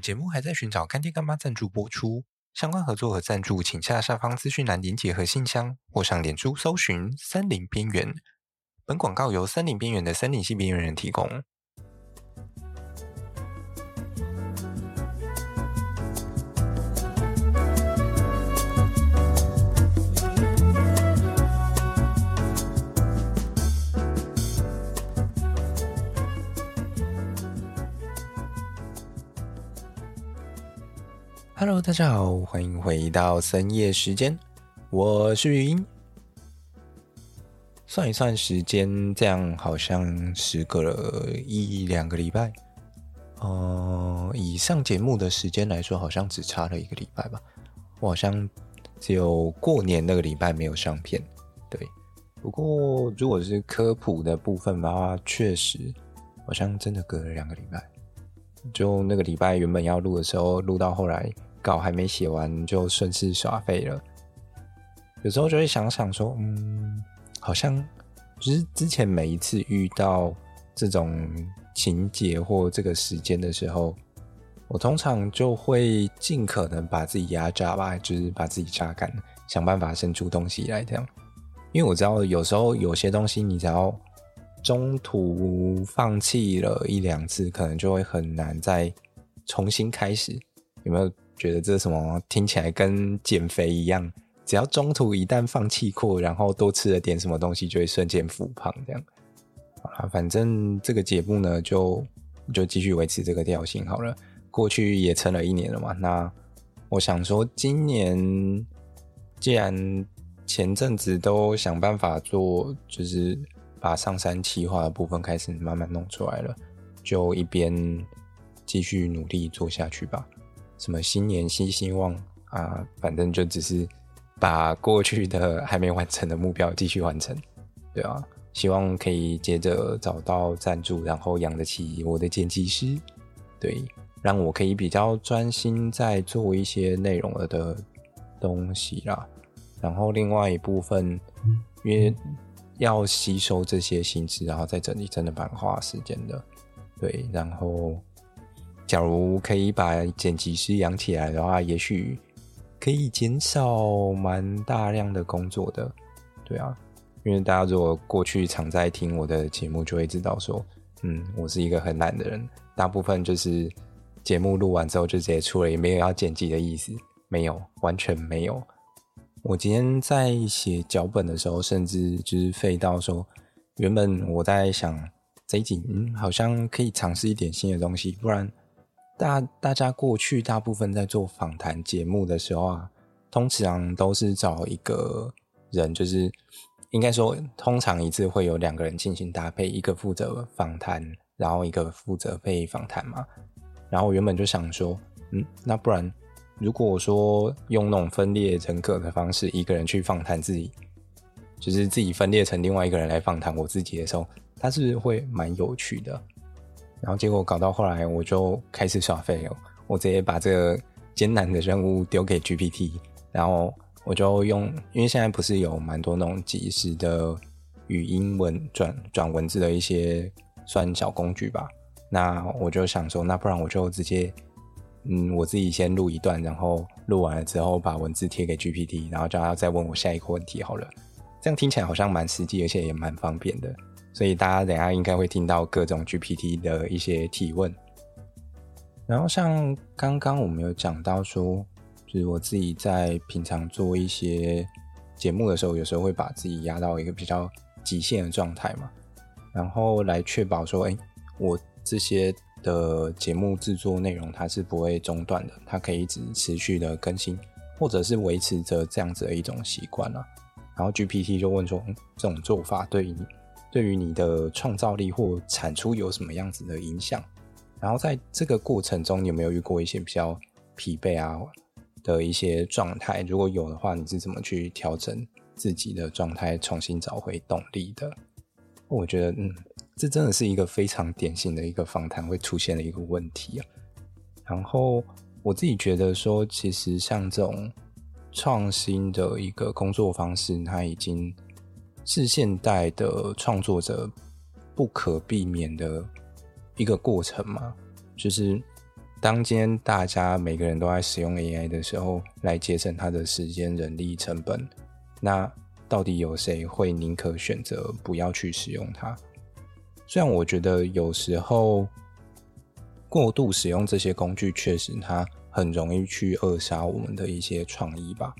节目还在寻找干爹干妈赞助播出，相关合作和赞助，请下下方资讯栏连结和信箱，或上脸书搜寻“森林边缘”。本广告由森林边缘的森林系边缘人提供。Hello，大家好，欢迎回到深夜时间，我是语音。算一算时间，这样好像时隔了一两个礼拜。哦、呃，以上节目的时间来说，好像只差了一个礼拜吧。我好像只有过年那个礼拜没有上片。对，不过如果是科普的部分的话，确实好像真的隔了两个礼拜。就那个礼拜原本要录的时候，录到后来。稿还没写完就顺势耍废了，有时候就会想想说，嗯，好像就是之前每一次遇到这种情节或这个时间的时候，我通常就会尽可能把自己压榨吧，就是把自己榨干，想办法生出东西来这样。因为我知道有时候有些东西你只要中途放弃了一两次，可能就会很难再重新开始，有没有？觉得这什么？听起来跟减肥一样，只要中途一旦放弃过，然后多吃了点什么东西，就会瞬间复胖这样。啊，反正这个节目呢，就就继续维持这个调性好了。过去也撑了一年了嘛，那我想说，今年既然前阵子都想办法做，就是把上山企划的部分开始慢慢弄出来了，就一边继续努力做下去吧。什么新年新希望啊，反正就只是把过去的还没完成的目标继续完成，对啊，希望可以接着找到赞助，然后养得起我的剪辑师，对，让我可以比较专心在做一些内容了的东西啦。然后另外一部分，因为要吸收这些新知，然后再整理，真的蛮花时间的，对，然后。假如可以把剪辑师养起来的话，也许可以减少蛮大量的工作的，对啊，因为大家如果过去常在听我的节目，就会知道说，嗯，我是一个很懒的人，大部分就是节目录完之后就直接出了，也没有要剪辑的意思，没有，完全没有。我今天在写脚本的时候，甚至就是废到说，原本我在想这一集，好像可以尝试一点新的东西，不然。大大家过去大部分在做访谈节目的时候啊，通常都是找一个人，就是应该说，通常一次会有两个人进行搭配，一个负责访谈，然后一个负责被访谈嘛。然后我原本就想说，嗯，那不然如果说用那种分裂人格的方式，一个人去访谈自己，就是自己分裂成另外一个人来访谈我自己的时候，他是会蛮有趣的？然后结果搞到后来，我就开始耍废了。我直接把这个艰难的任务丢给 GPT，然后我就用，因为现在不是有蛮多那种即时的语音文转转文字的一些算小工具吧。那我就想说，那不然我就直接，嗯，我自己先录一段，然后录完了之后把文字贴给 GPT，然后叫他再问我下一个问题好了。这样听起来好像蛮实际，而且也蛮方便的。所以大家等下应该会听到各种 GPT 的一些提问，然后像刚刚我们有讲到说，就是我自己在平常做一些节目的时候，有时候会把自己压到一个比较极限的状态嘛，然后来确保说，哎，我这些的节目制作内容它是不会中断的，它可以一直持续的更新，或者是维持着这样子的一种习惯啊。然后 GPT 就问说，这种做法对你？对于你的创造力或产出有什么样子的影响？然后在这个过程中，你有没有遇过一些比较疲惫啊的一些状态？如果有的话，你是怎么去调整自己的状态，重新找回动力的？我觉得，嗯，这真的是一个非常典型的一个访谈会出现的一个问题啊。然后我自己觉得说，其实像这种创新的一个工作方式，它已经。是现代的创作者不可避免的一个过程嘛？就是当今天大家每个人都在使用 AI 的时候，来节省他的时间、人力成本，那到底有谁会宁可选择不要去使用它？虽然我觉得有时候过度使用这些工具，确实它很容易去扼杀我们的一些创意吧。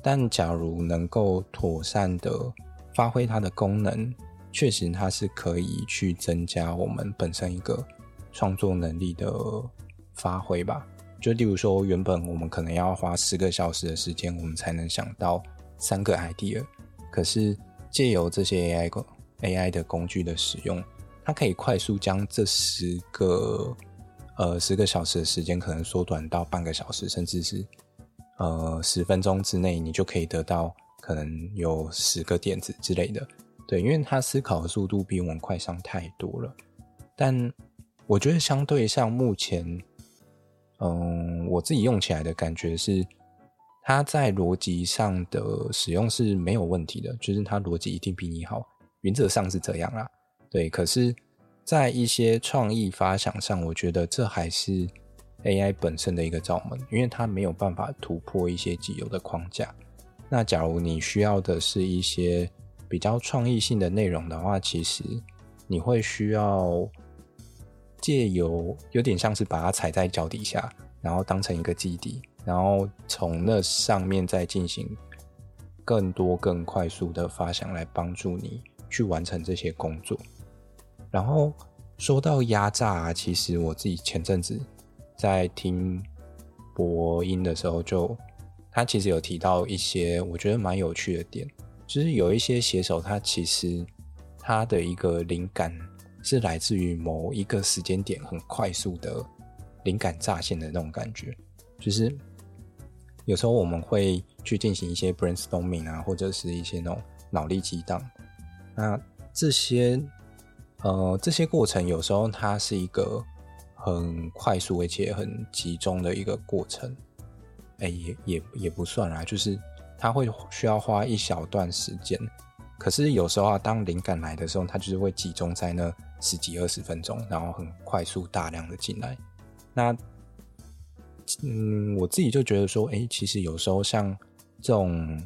但假如能够妥善的发挥它的功能，确实它是可以去增加我们本身一个创作能力的。发挥吧，就例如说，原本我们可能要花十个小时的时间，我们才能想到三个 idea。可是借由这些 AI 工 AI 的工具的使用，它可以快速将这十个呃十个小时的时间，可能缩短到半个小时，甚至是呃十分钟之内，你就可以得到可能有十个点子之类的。对，因为它思考的速度比我们快上太多了。但我觉得相对上目前。嗯，我自己用起来的感觉是，它在逻辑上的使用是没有问题的，就是它逻辑一定比你好，原则上是这样啦。对，可是，在一些创意发想上，我觉得这还是 AI 本身的一个罩门，因为它没有办法突破一些既有的框架。那假如你需要的是一些比较创意性的内容的话，其实你会需要。借由有点像是把它踩在脚底下，然后当成一个基底，然后从那上面再进行更多更快速的发想，来帮助你去完成这些工作。然后说到压榨啊，其实我自己前阵子在听播音的时候就，就他其实有提到一些我觉得蛮有趣的点，就是有一些写手他其实他的一个灵感。是来自于某一个时间点很快速的灵感乍现的那种感觉，就是有时候我们会去进行一些 brainstorming 啊，或者是一些那种脑力激荡。那这些呃这些过程有时候它是一个很快速而且很集中的一个过程，哎、也也也不算啦，就是它会需要花一小段时间。可是有时候啊，当灵感来的时候，它就是会集中在那。十几二十分钟，然后很快速大量的进来。那，嗯，我自己就觉得说，哎，其实有时候像这种，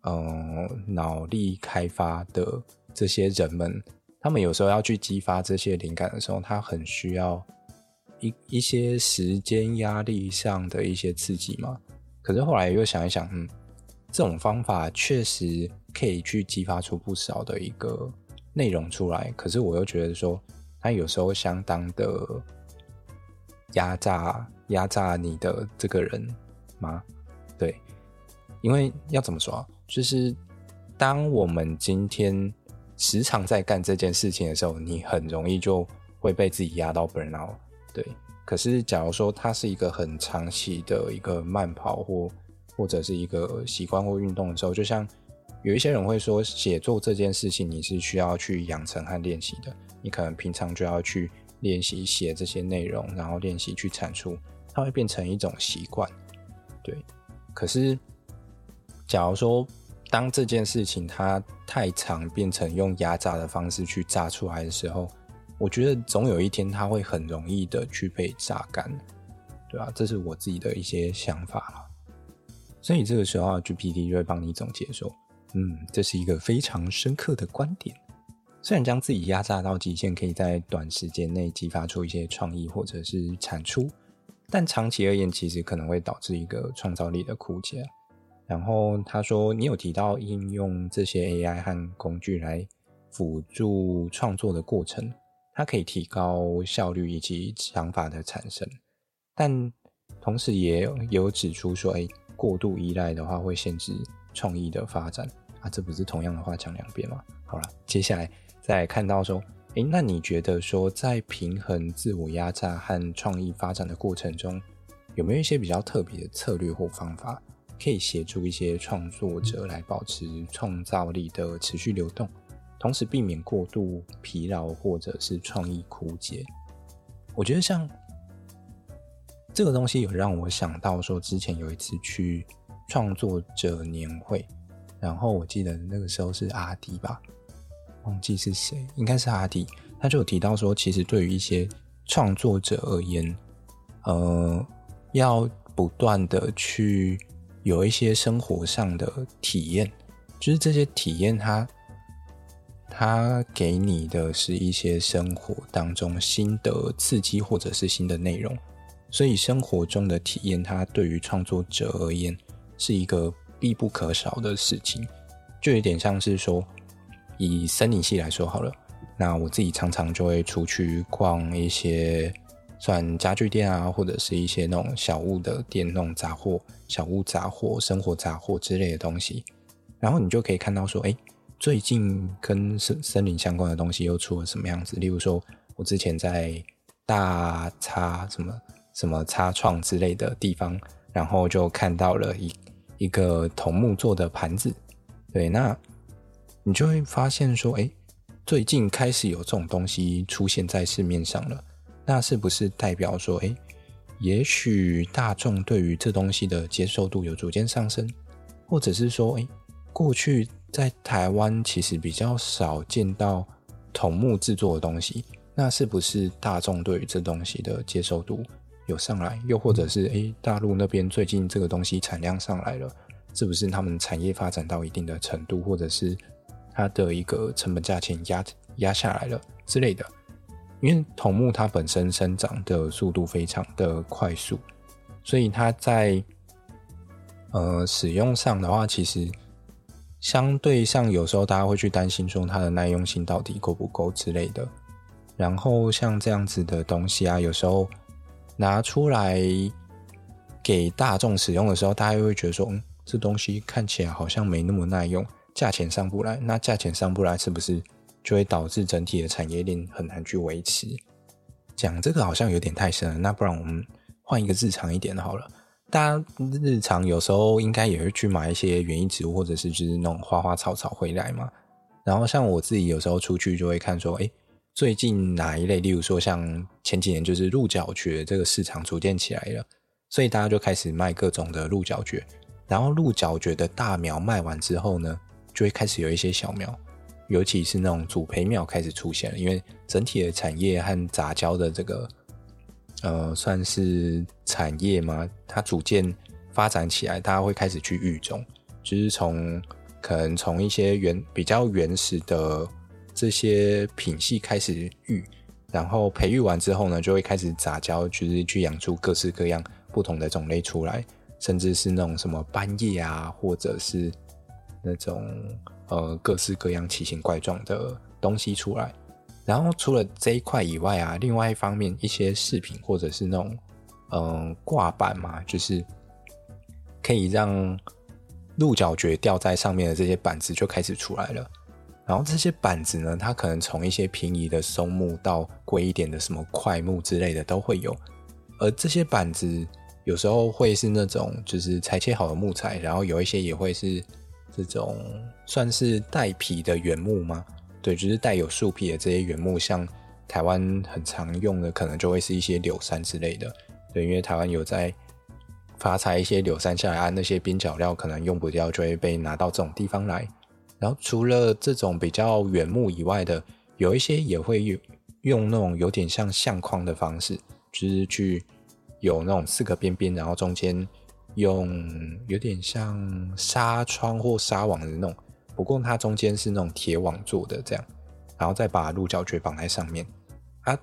呃，脑力开发的这些人们，他们有时候要去激发这些灵感的时候，他很需要一一些时间压力上的一些刺激嘛。可是后来又想一想，嗯，这种方法确实可以去激发出不少的一个。内容出来，可是我又觉得说，它有时候相当的压榨，压榨你的这个人吗？对，因为要怎么说？就是当我们今天时常在干这件事情的时候，你很容易就会被自己压到 burnout。对，可是假如说它是一个很长期的一个慢跑或或者是一个习惯或运动的时候，就像。有一些人会说，写作这件事情你是需要去养成和练习的。你可能平常就要去练习写这些内容，然后练习去产出，它会变成一种习惯。对。可是，假如说当这件事情它太长变成用压榨的方式去榨出来的时候，我觉得总有一天它会很容易的去被榨干。对啊，这是我自己的一些想法了。所以这个时候，GPT 就会帮你总结说。嗯，这是一个非常深刻的观点。虽然将自己压榨到极限，可以在短时间内激发出一些创意或者是产出，但长期而言，其实可能会导致一个创造力的枯竭。然后他说，你有提到应用这些 AI 和工具来辅助创作的过程，它可以提高效率以及想法的产生，但同时也有，指出说，哎，过度依赖的话会限制创意的发展。啊，这不是同样的话讲两遍吗？好了，接下来再看到说，诶，那你觉得说在平衡自我压榨和创意发展的过程中，有没有一些比较特别的策略或方法，可以协助一些创作者来保持创造力的持续流动，同时避免过度疲劳或者是创意枯竭？我觉得像这个东西有让我想到说，之前有一次去创作者年会。然后我记得那个时候是阿迪吧，忘记是谁，应该是阿迪。他就有提到说，其实对于一些创作者而言，呃，要不断的去有一些生活上的体验，就是这些体验它，它给你的是一些生活当中新的刺激或者是新的内容，所以生活中的体验，它对于创作者而言是一个必不可少的事情，就有点像是说，以森林系来说好了。那我自己常常就会出去逛一些算家具店啊，或者是一些那种小物的店，那种杂货、小物杂货、生活杂货之类的东西。然后你就可以看到说，哎，最近跟森森林相关的东西又出了什么样子？例如说，我之前在大叉什么什么叉创之类的地方，然后就看到了一一个桐木做的盘子。对，那你就会发现说，哎。最近开始有这种东西出现在市面上了，那是不是代表说，哎，也许大众对于这东西的接受度有逐渐上升，或者是说，哎，过去在台湾其实比较少见到桐木制作的东西，那是不是大众对于这东西的接受度有上来？又或者是，哎，大陆那边最近这个东西产量上来了，是不是他们产业发展到一定的程度，或者是？它的一个成本价钱压压下来了之类的，因为桐木它本身生长的速度非常的快速，所以它在呃使用上的话，其实相对上有时候大家会去担心说它的耐用性到底够不够之类的。然后像这样子的东西啊，有时候拿出来给大众使用的时候，大家又会觉得说，嗯，这东西看起来好像没那么耐用。价钱上不来，那价钱上不来，是不是就会导致整体的产业链很难去维持？讲这个好像有点太深了，那不然我们换一个日常一点的好了。大家日常有时候应该也会去买一些园艺植物，或者是就是那种花花草草回来嘛。然后像我自己有时候出去就会看说，哎，最近哪一类，例如说像前几年就是鹿角蕨这个市场逐渐起来了，所以大家就开始卖各种的鹿角蕨。然后鹿角蕨的大苗卖完之后呢，就会开始有一些小苗，尤其是那种主培苗开始出现了，因为整体的产业和杂交的这个，呃，算是产业嘛，它逐渐发展起来，大家会开始去育种，就是从可能从一些原比较原始的这些品系开始育，然后培育完之后呢，就会开始杂交，就是去养出各式各样不同的种类出来，甚至是那种什么斑叶啊，或者是。那种呃各式各样奇形怪状的东西出来，然后除了这一块以外啊，另外一方面一些饰品或者是那种嗯挂板嘛，就是可以让鹿角蕨吊在上面的这些板子就开始出来了。然后这些板子呢，它可能从一些便宜的松木到贵一点的什么块木之类的都会有，而这些板子有时候会是那种就是裁切好的木材，然后有一些也会是。这种算是带皮的原木吗？对，就是带有树皮的这些原木，像台湾很常用的，可能就会是一些柳杉之类的。对，因为台湾有在发财一些柳杉下来，啊，那些边角料可能用不掉，就会被拿到这种地方来。然后除了这种比较原木以外的，有一些也会用用那种有点像相框的方式，就是去有那种四个边边，然后中间。用有点像纱窗或纱网的那种，不过它中间是那种铁网做的，这样，然后再把鹿角蕨绑在上面。啊，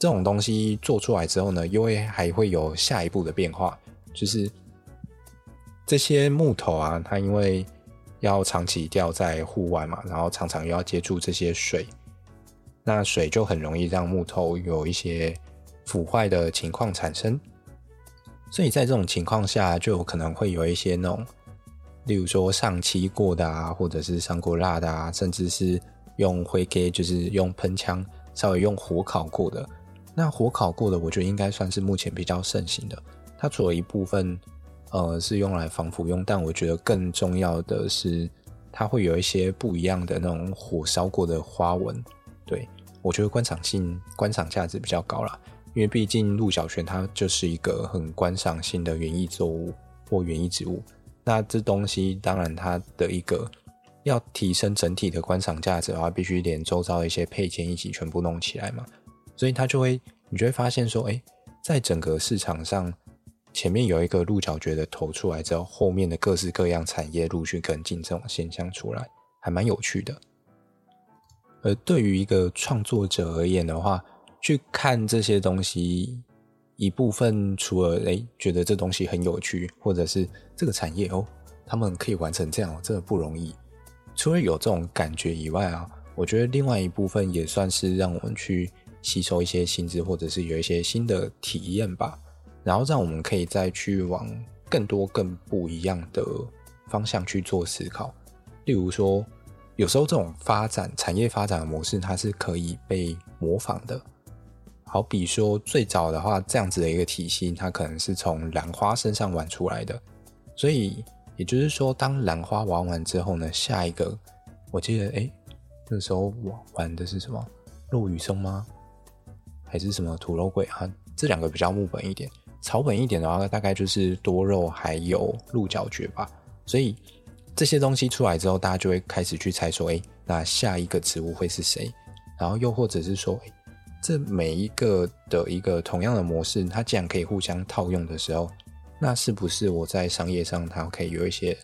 这种东西做出来之后呢，因为还会有下一步的变化，就是这些木头啊，它因为要长期吊在户外嘛，然后常常又要接触这些水，那水就很容易让木头有一些腐坏的情况产生。所以在这种情况下，就可能会有一些那种，例如说上漆过的啊，或者是上过蜡的啊，甚至是用灰给，就是用喷枪稍微用火烤过的。那火烤过的，我觉得应该算是目前比较盛行的。它除了一部分，呃，是用来防腐用，但我觉得更重要的是，它会有一些不一样的那种火烧过的花纹。对，我觉得观赏性、观赏价值比较高啦。因为毕竟鹿角蕨它就是一个很观赏性的园艺作物或园艺植物，那这东西当然它的一个要提升整体的观赏价值的话，必须连周遭的一些配件一起全部弄起来嘛，所以它就会你就会发现说，哎，在整个市场上，前面有一个鹿角蕨的投出来之后，后面的各式各样产业陆续跟进这种现象出来，还蛮有趣的。而对于一个创作者而言的话，去看这些东西，一部分除了诶觉得这东西很有趣，或者是这个产业哦，他们可以完成这样，真的不容易。除了有这种感觉以外啊，我觉得另外一部分也算是让我们去吸收一些新知，或者是有一些新的体验吧，然后让我们可以再去往更多更不一样的方向去做思考。例如说，有时候这种发展产业发展的模式，它是可以被模仿的。好比说，最早的话，这样子的一个体系，它可能是从兰花身上玩出来的。所以，也就是说，当兰花玩完之后呢，下一个，我记得，哎、欸，那时候玩玩的是什么？落羽松吗？还是什么土肉桂啊？这两个比较木本一点，草本一点的话，大概就是多肉还有鹿角蕨吧。所以。这些东西出来之后，大家就会开始去猜说，哎，那下一个植物会是谁？然后又或者是说，哎，这每一个的一个同样的模式，它既然可以互相套用的时候，那是不是我在商业上它可以有一些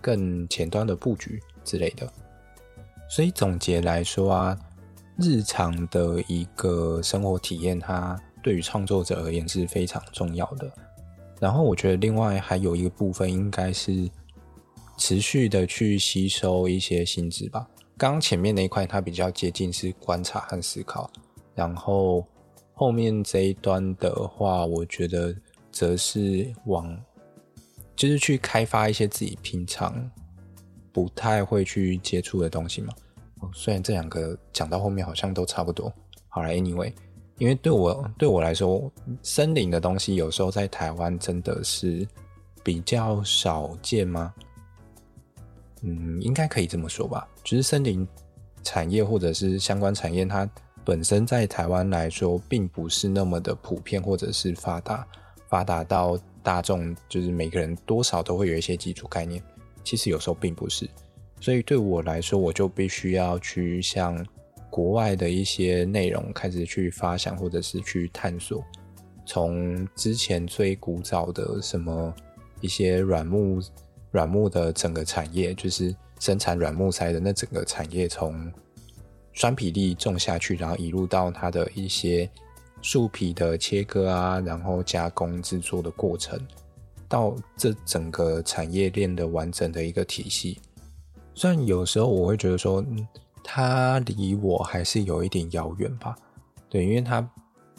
更前端的布局之类的？所以总结来说啊，日常的一个生活体验，它对于创作者而言是非常重要的。然后我觉得另外还有一个部分应该是。持续的去吸收一些新知吧。刚刚前面那一块，它比较接近是观察和思考，然后后面这一端的话，我觉得则是往，就是去开发一些自己平常不太会去接触的东西嘛。虽然这两个讲到后面好像都差不多。好了，Anyway，因为对我对我来说，森林的东西有时候在台湾真的是比较少见吗？嗯，应该可以这么说吧。就是森林产业或者是相关产业，它本身在台湾来说，并不是那么的普遍或者是发达，发达到大众，就是每个人多少都会有一些基础概念。其实有时候并不是，所以对我来说，我就必须要去向国外的一些内容开始去发想，或者是去探索，从之前最古早的什么一些软木。软木的整个产业，就是生产软木塞的那整个产业，从酸皮粒种下去，然后移入到它的一些树皮的切割啊，然后加工制作的过程，到这整个产业链的完整的一个体系。虽然有时候我会觉得说，嗯，它离我还是有一点遥远吧，对，因为它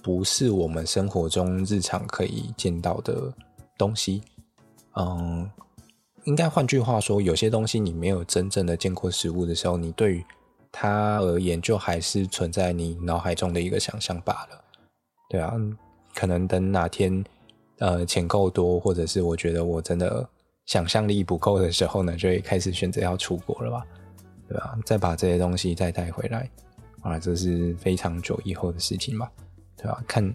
不是我们生活中日常可以见到的东西，嗯。应该换句话说，有些东西你没有真正的见过实物的时候，你对于他而言，就还是存在你脑海中的一个想象罢了。对啊，可能等哪天，呃，钱够多，或者是我觉得我真的想象力不够的时候呢，就会开始选择要出国了吧？对啊，再把这些东西再带回来，啊，这是非常久以后的事情吧？对吧？看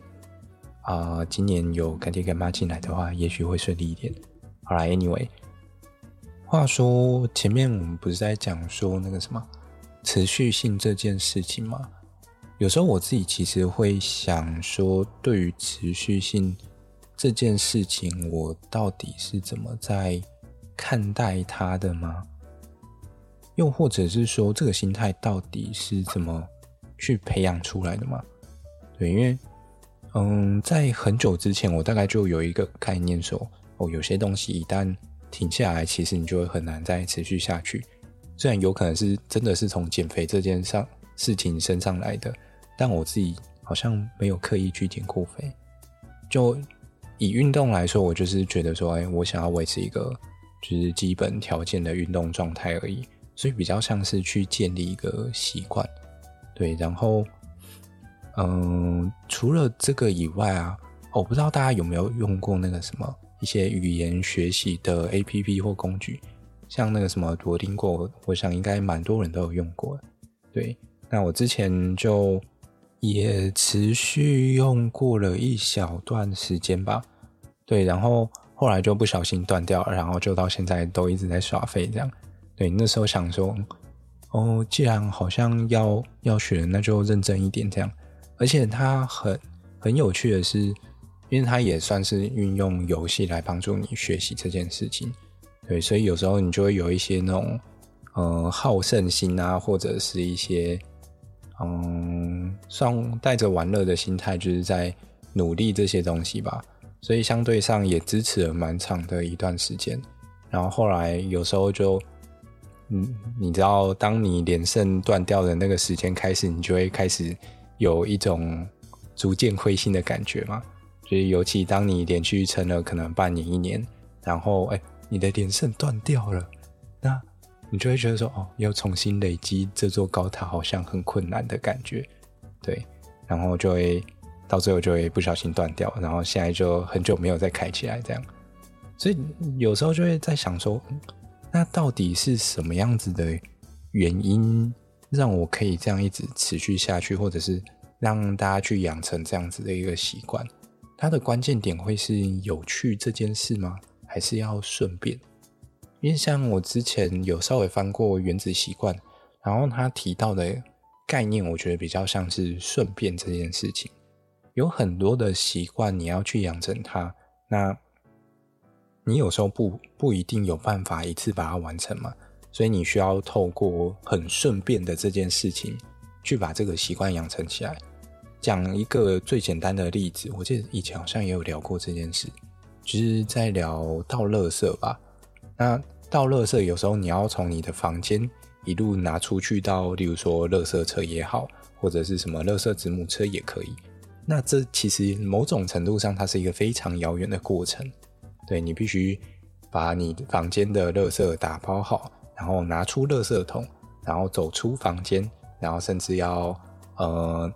啊，今年有干爹干妈进来的话，也许会顺利一点。好啦，Anyway。话说前面我们不是在讲说那个什么持续性这件事情吗？有时候我自己其实会想说，对于持续性这件事情，我到底是怎么在看待它的吗？又或者是说，这个心态到底是怎么去培养出来的吗？对，因为嗯，在很久之前，我大概就有一个概念说，哦，有些东西一旦停下来，其实你就会很难再持续下去。虽然有可能是真的是从减肥这件上事情身上来的，但我自己好像没有刻意去减过肥。就以运动来说，我就是觉得说，哎，我想要维持一个就是基本条件的运动状态而已，所以比较像是去建立一个习惯。对，然后，嗯，除了这个以外啊，我不知道大家有没有用过那个什么。一些语言学习的 APP 或工具，像那个什么我听过，我想应该蛮多人都有用过。对，那我之前就也持续用过了一小段时间吧。对，然后后来就不小心断掉了，然后就到现在都一直在耍废这样。对，那时候想说，哦，既然好像要要学，那就认真一点这样。而且它很很有趣的是。因为它也算是运用游戏来帮助你学习这件事情。对，所以有时候你就会有一些那种，呃，好胜心啊，或者是一些，嗯，算带着玩乐的心态，就是在努力这些东西吧。所以相对上也支持了蛮长的一段时间。然后后来有时候就，嗯，你知道，当你连胜断掉的那个时间开始，你就会开始有一种逐渐灰心的感觉嘛。所以尤其当你连续撑了可能半年、一年，然后哎。你的连胜断掉了，那你就会觉得说，哦，要重新累积这座高塔好像很困难的感觉，对，然后就会到最后就会不小心断掉，然后现在就很久没有再开起来这样，所以有时候就会在想说，那到底是什么样子的原因让我可以这样一直持续下去，或者是让大家去养成这样子的一个习惯？它的关键点会是有趣这件事吗？还是要顺便，因为像我之前有稍微翻过《原子习惯》，然后他提到的概念，我觉得比较像是顺便这件事情。有很多的习惯你要去养成它，那你有时候不不一定有办法一次把它完成嘛，所以你需要透过很顺便的这件事情去把这个习惯养成起来。讲一个最简单的例子，我记得以前好像也有聊过这件事。就是在聊倒垃圾吧。那倒垃圾有时候你要从你的房间一路拿出去到，例如说垃圾车也好，或者是什么垃圾子母车也可以。那这其实某种程度上它是一个非常遥远的过程。对，你必须把你房间的垃圾打包好，然后拿出垃圾桶，然后走出房间，然后甚至要呃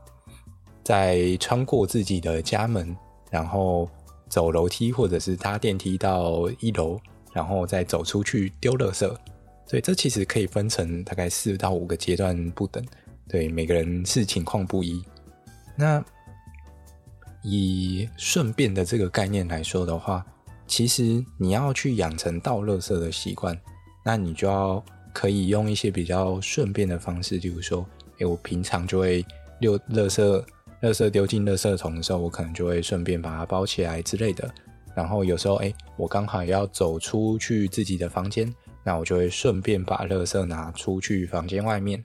再穿过自己的家门，然后。走楼梯或者是搭电梯到一楼，然后再走出去丢垃圾。所以这其实可以分成大概四到五个阶段不等。对，每个人是情况不一。那以顺便的这个概念来说的话，其实你要去养成倒垃圾的习惯，那你就要可以用一些比较顺便的方式，例如说，诶，我平常就会溜垃圾。垃圾丢进垃圾桶的时候，我可能就会顺便把它包起来之类的。然后有时候，哎，我刚好要走出去自己的房间，那我就会顺便把垃圾拿出去房间外面。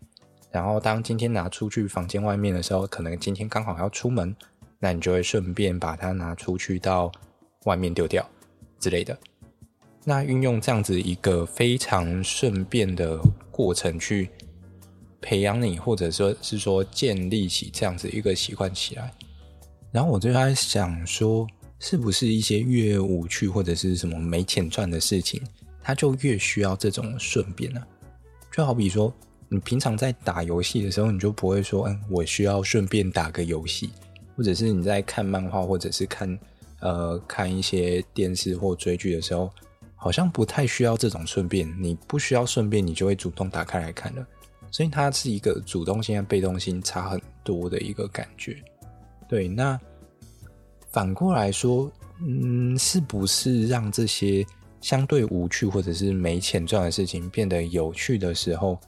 然后当今天拿出去房间外面的时候，可能今天刚好要出门，那你就会顺便把它拿出去到外面丢掉之类的。那运用这样子一个非常顺便的过程去。培养你，或者说是说建立起这样子一个习惯起来，然后我就在想说，是不是一些越无趣或者是什么没钱赚的事情，它就越需要这种顺便呢？就好比说，你平常在打游戏的时候，你就不会说，嗯，我需要顺便打个游戏，或者是你在看漫画，或者是看呃看一些电视或追剧的时候，好像不太需要这种顺便。你不需要顺便，你就会主动打开来看了。所以它是一个主动性和被动性差很多的一个感觉，对。那反过来说，嗯，是不是让这些相对无趣或者是没钱赚的事情变得有趣的时候，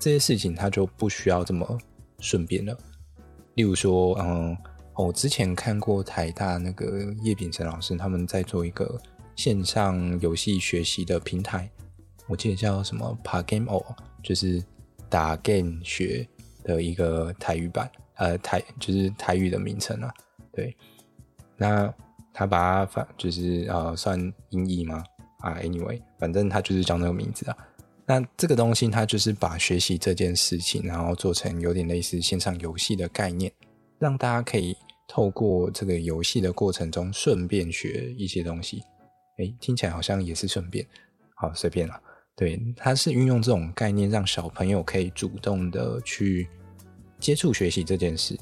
这些事情它就不需要这么顺便了？例如说，嗯，我之前看过台大那个叶秉成老师他们在做一个线上游戏学习的平台，我记得叫什么 p a Game o 就是。打 game 学的一个台语版，呃，台就是台语的名称啊。对，那他把它反就是呃算音译吗？啊，anyway，反正他就是叫那个名字啊。那这个东西它就是把学习这件事情，然后做成有点类似线上游戏的概念，让大家可以透过这个游戏的过程中顺便学一些东西。诶，听起来好像也是顺便，好，随便了。对，它是运用这种概念，让小朋友可以主动的去接触学习这件事。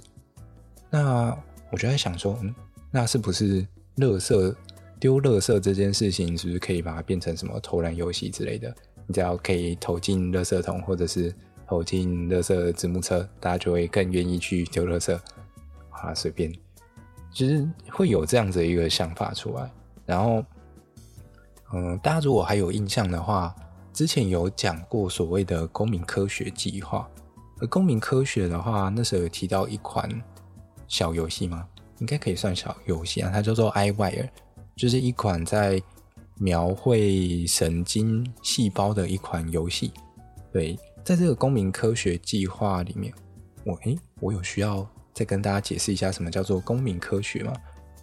那我就在想说，嗯，那是不是垃圾丢垃圾这件事情，是不是可以把它变成什么投篮游戏之类的？你只要可以投进垃圾桶，或者是投进垃圾子母车，大家就会更愿意去丢垃圾。啊，随便，其实会有这样子一个想法出来。然后，嗯，大家如果还有印象的话。之前有讲过所谓的公民科学计划，而公民科学的话，那时候有提到一款小游戏吗？应该可以算小游戏啊，它叫做 iWire，就是一款在描绘神经细胞的一款游戏。对，在这个公民科学计划里面，我诶，我有需要再跟大家解释一下什么叫做公民科学吗？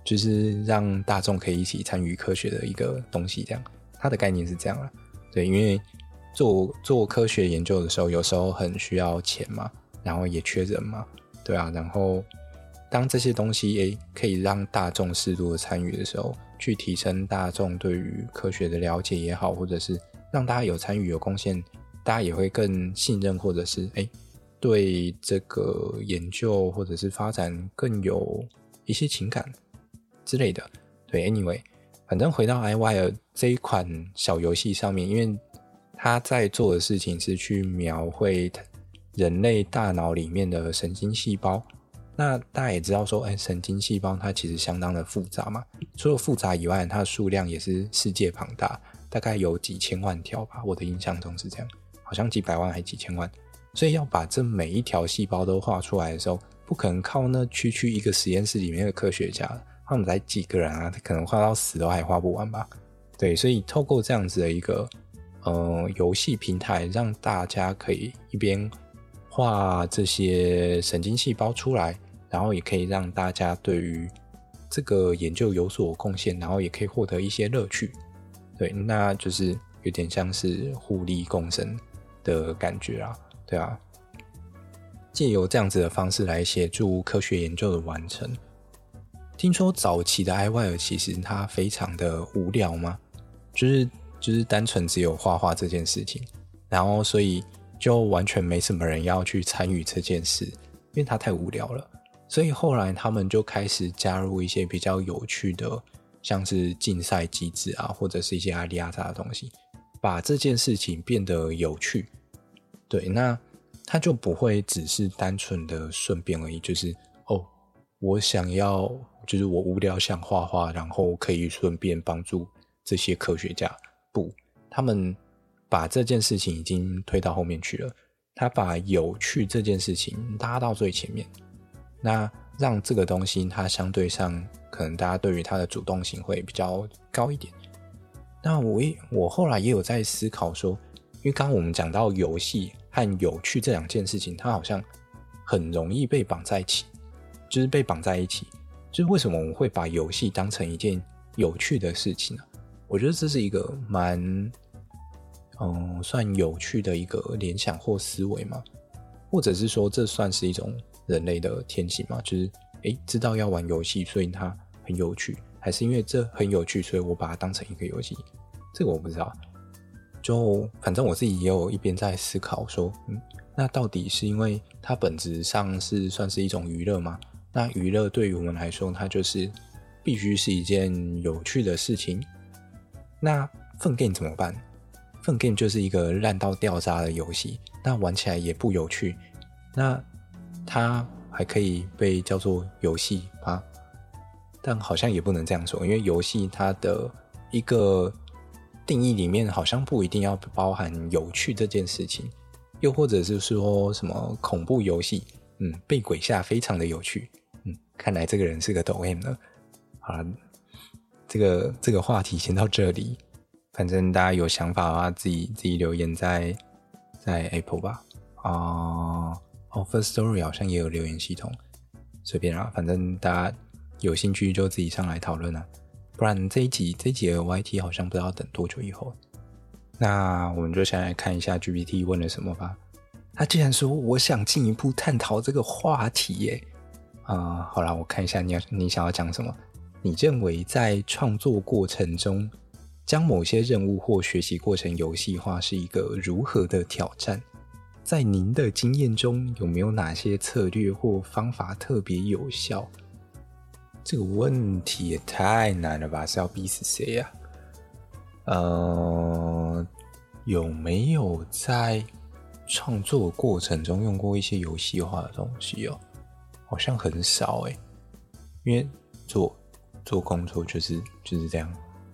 就是让大众可以一起参与科学的一个东西，这样。它的概念是这样了，对，因为做做科学研究的时候，有时候很需要钱嘛，然后也缺人嘛，对啊，然后。当这些东西诶可以让大众适度的参与的时候，去提升大众对于科学的了解也好，或者是让大家有参与有贡献，大家也会更信任，或者是诶对这个研究或者是发展更有一些情感之类的。对，anyway，反正回到 iWire 这一款小游戏上面，因为他在做的事情是去描绘人类大脑里面的神经细胞。那大家也知道说，哎，神经细胞它其实相当的复杂嘛。除了复杂以外，它的数量也是世界庞大，大概有几千万条吧。我的印象中是这样，好像几百万还几千万。所以要把这每一条细胞都画出来的时候，不可能靠那区区一个实验室里面的科学家，他们才几个人啊，可能画到死都还画不完吧。对，所以透过这样子的一个呃游戏平台，让大家可以一边画这些神经细胞出来。然后也可以让大家对于这个研究有所贡献，然后也可以获得一些乐趣。对，那就是有点像是互利共生的感觉啊。对啊，借由这样子的方式来协助科学研究的完成。听说早期的 EyeWire 其实它非常的无聊吗？就是就是单纯只有画画这件事情，然后所以就完全没什么人要去参与这件事，因为它太无聊了。所以后来他们就开始加入一些比较有趣的，像是竞赛机制啊，或者是一些阿里亚扎的东西，把这件事情变得有趣。对，那他就不会只是单纯的顺便而已，就是哦，我想要，就是我无聊想画画，然后可以顺便帮助这些科学家。不，他们把这件事情已经推到后面去了，他把有趣这件事情拉到最前面。那让这个东西，它相对上可能大家对于它的主动性会比较高一点。那我也我后来也有在思考说，因为刚刚我们讲到游戏和有趣这两件事情，它好像很容易被绑在一起，就是被绑在一起。就是为什么我们会把游戏当成一件有趣的事情呢？我觉得这是一个蛮嗯算有趣的一个联想或思维嘛，或者是说这算是一种。人类的天性嘛，就是诶，知道要玩游戏，所以它很有趣，还是因为这很有趣，所以我把它当成一个游戏？这个我不知道。就反正我自己也有一边在思考说，嗯，那到底是因为它本质上是算是一种娱乐吗？那娱乐对于我们来说，它就是必须是一件有趣的事情。那粪 game 怎么办？粪 game 就是一个烂到掉渣的游戏，那玩起来也不有趣。那它还可以被叫做游戏吗？但好像也不能这样说，因为游戏它的一个定义里面好像不一定要包含有趣这件事情，又或者是说什么恐怖游戏，嗯，被鬼吓非常的有趣，嗯，看来这个人是个抖 M 呢。好了，这个这个话题先到这里，反正大家有想法的话，自己自己留言在在 Apple 吧，啊、呃。哦，Firstory 好像也有留言系统，随便啦，反正大家有兴趣就自己上来讨论啊，不然这一集这一集的 YT 好像不知道等多久以后。那我们就先来看一下 GPT 问了什么吧。他竟然说我想进一步探讨这个话题耶！啊、好啦，我看一下你要你想要讲什么？你认为在创作过程中，将某些任务或学习过程游戏化是一个如何的挑战？在您的经验中，有没有哪些策略或方法特别有效？这个问题也太难了吧！是要逼死谁呀？呃，有没有在创作过程中用过一些游戏化的东西哦？好像很少诶，因为做做工作就是就是这样，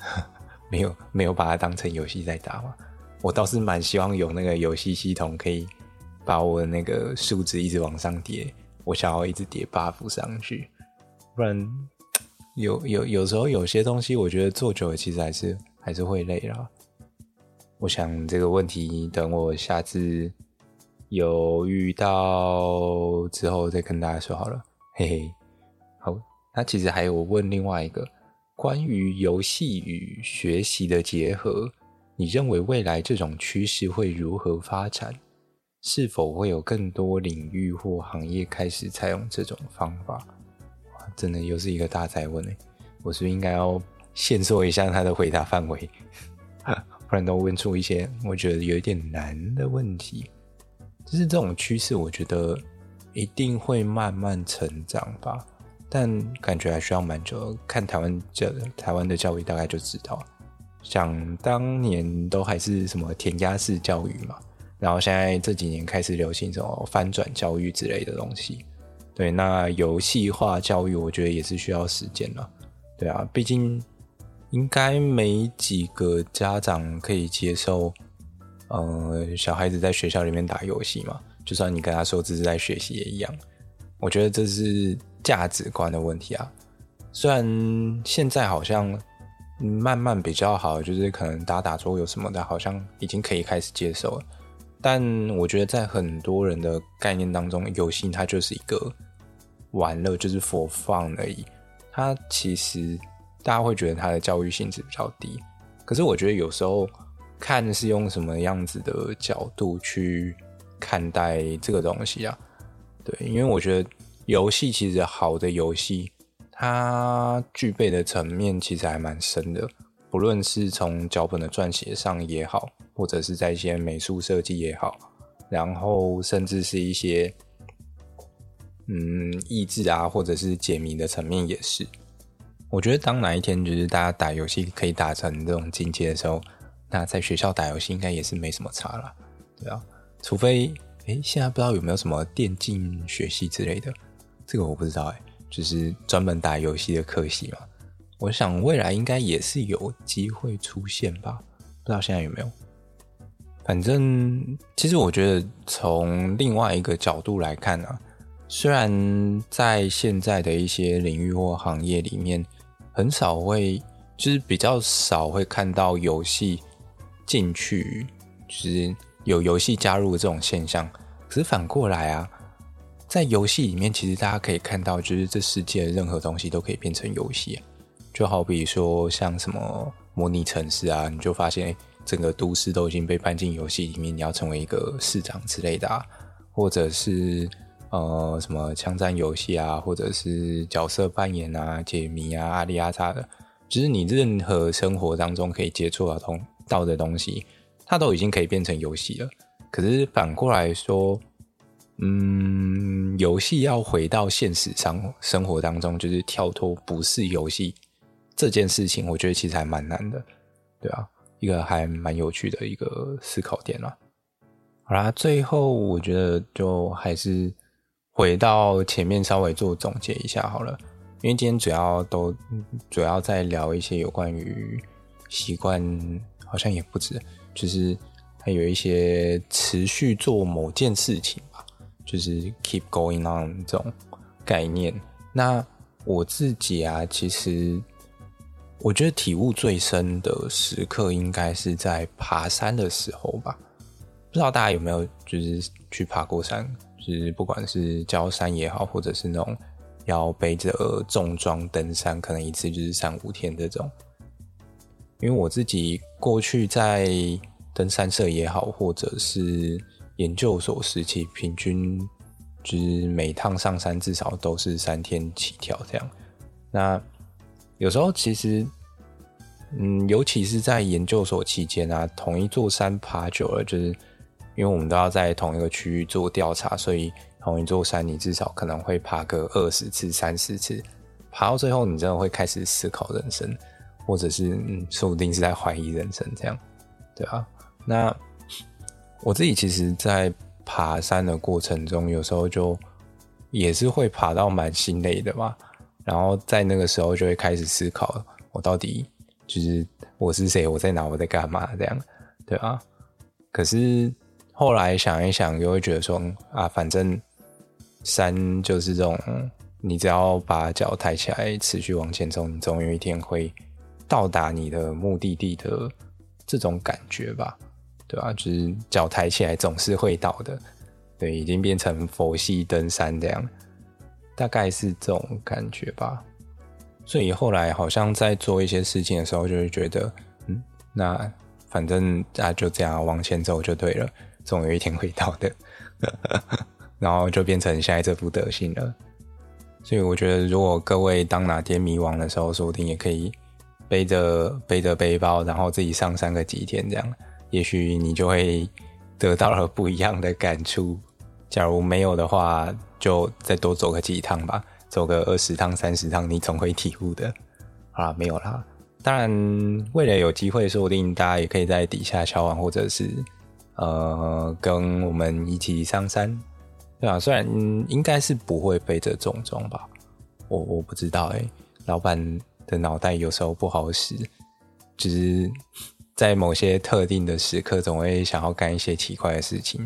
没有没有把它当成游戏在打嘛。我倒是蛮希望有那个游戏系统可以。把我的那个数值一直往上叠，我想要一直叠 buff 上去。不然有有有时候有些东西，我觉得做久了其实还是还是会累啦。我想这个问题等我下次有遇到之后再跟大家说好了，嘿嘿。好，那其实还有我问另外一个关于游戏与学习的结合，你认为未来这种趋势会如何发展？是否会有更多领域或行业开始采用这种方法？哇，真的又是一个大哉问诶！我是不是应该要限缩一下他的回答范围，不然都问出一些我觉得有一点难的问题。就是这种趋势，我觉得一定会慢慢成长吧，但感觉还需要蛮久。看台湾教台湾的教育，大概就知道，想当年都还是什么填鸭式教育嘛。然后现在这几年开始流行什么翻转教育之类的东西，对，那游戏化教育我觉得也是需要时间了，对啊，毕竟应该没几个家长可以接受，呃，小孩子在学校里面打游戏嘛，就算你跟他说这是在学习也一样，我觉得这是价值观的问题啊。虽然现在好像慢慢比较好，就是可能打打桌游什么的，好像已经可以开始接受了。但我觉得，在很多人的概念当中，游戏它就是一个玩乐，就是 for fun 而已。它其实大家会觉得它的教育性质比较低。可是我觉得有时候看是用什么样子的角度去看待这个东西啊。对，因为我觉得游戏其实好的游戏，它具备的层面其实还蛮深的，不论是从脚本的撰写上也好。或者是在一些美术设计也好，然后甚至是一些嗯益智啊，或者是解谜的层面也是。我觉得当哪一天就是大家打游戏可以打成这种境界的时候，那在学校打游戏应该也是没什么差了，对啊。除非哎，现在不知道有没有什么电竞学系之类的，这个我不知道哎，就是专门打游戏的科系嘛。我想未来应该也是有机会出现吧，不知道现在有没有。反正，其实我觉得从另外一个角度来看啊，虽然在现在的一些领域或行业里面，很少会，就是比较少会看到游戏进去，就是有游戏加入这种现象。可是反过来啊，在游戏里面，其实大家可以看到，就是这世界的任何东西都可以变成游戏。就好比说像什么模拟城市啊，你就发现。整个都市都已经被搬进游戏里面，你要成为一个市长之类的啊，或者是呃什么枪战游戏啊，或者是角色扮演啊、解谜啊、阿里阿扎的，就是你任何生活当中可以接触到到的东西，它都已经可以变成游戏了。可是反过来说，嗯，游戏要回到现实上生活当中，就是跳脱不是游戏这件事情，我觉得其实还蛮难的，对啊。一个还蛮有趣的一个思考点了。好啦，最后我觉得就还是回到前面稍微做总结一下好了，因为今天主要都主要在聊一些有关于习惯，好像也不止，就是还有一些持续做某件事情吧，就是 keep going on 这种概念。那我自己啊，其实。我觉得体悟最深的时刻应该是在爬山的时候吧。不知道大家有没有就是去爬过山，就是不管是郊山也好，或者是那种要背着重装登山，可能一次就是三五天这种。因为我自己过去在登山社也好，或者是研究所时期，平均就是每趟上山至少都是三天起跳这样。那有时候其实，嗯，尤其是在研究所期间啊，同一座山爬久了，就是因为我们都要在同一个区域做调查，所以同一座山你至少可能会爬个二十次、三十次，爬到最后你真的会开始思考人生，或者是，说不定是在怀疑人生这样，对啊。那我自己其实，在爬山的过程中，有时候就也是会爬到蛮心累的嘛。然后在那个时候就会开始思考，我到底就是我是谁，我在哪，我在干嘛这样，对啊。可是后来想一想，又会觉得说啊，反正山就是这种你只要把脚抬起来，持续往前走，你总有一天会到达你的目的地的这种感觉吧？对吧？就是脚抬起来总是会到的。对，已经变成佛系登山这样，大概是这种感觉吧。所以后来好像在做一些事情的时候，就会觉得，嗯，那反正啊就这样往前走就对了，总有一天会到的。然后就变成现在这副德行了。所以我觉得，如果各位当哪天迷惘的时候，说不定也可以背着背着背包，然后自己上山个几天，这样，也许你就会得到了不一样的感触。假如没有的话，就再多走个几趟吧，走个二十趟、三十趟，你总会体悟的。好啦，没有啦。当然，为了有机会，说不定大家也可以在底下敲碗，或者是呃，跟我们一起上山。对啊，虽然应该是不会背着重装吧，我我不知道哎、老板的脑袋有时候不好使，只是在某些特定的时刻，总会想要干一些奇怪的事情。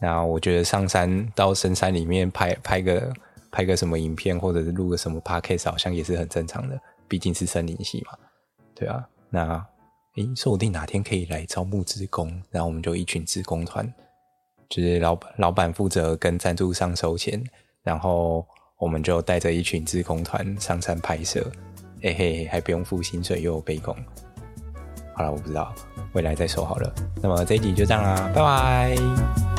那我觉得上山到深山里面拍拍个拍个什么影片，或者是录个什么 podcast，好像也是很正常的，毕竟是森林系嘛。对啊，那诶，说不定哪天可以来招募职工，然后我们就一群职工团。就是老板，老板负责跟赞助商收钱，然后我们就带着一群职工团上山拍摄，嘿嘿，还不用付薪水又有背工。好了，我不知道，未来再说好了。那么这一集就这样啦，拜拜。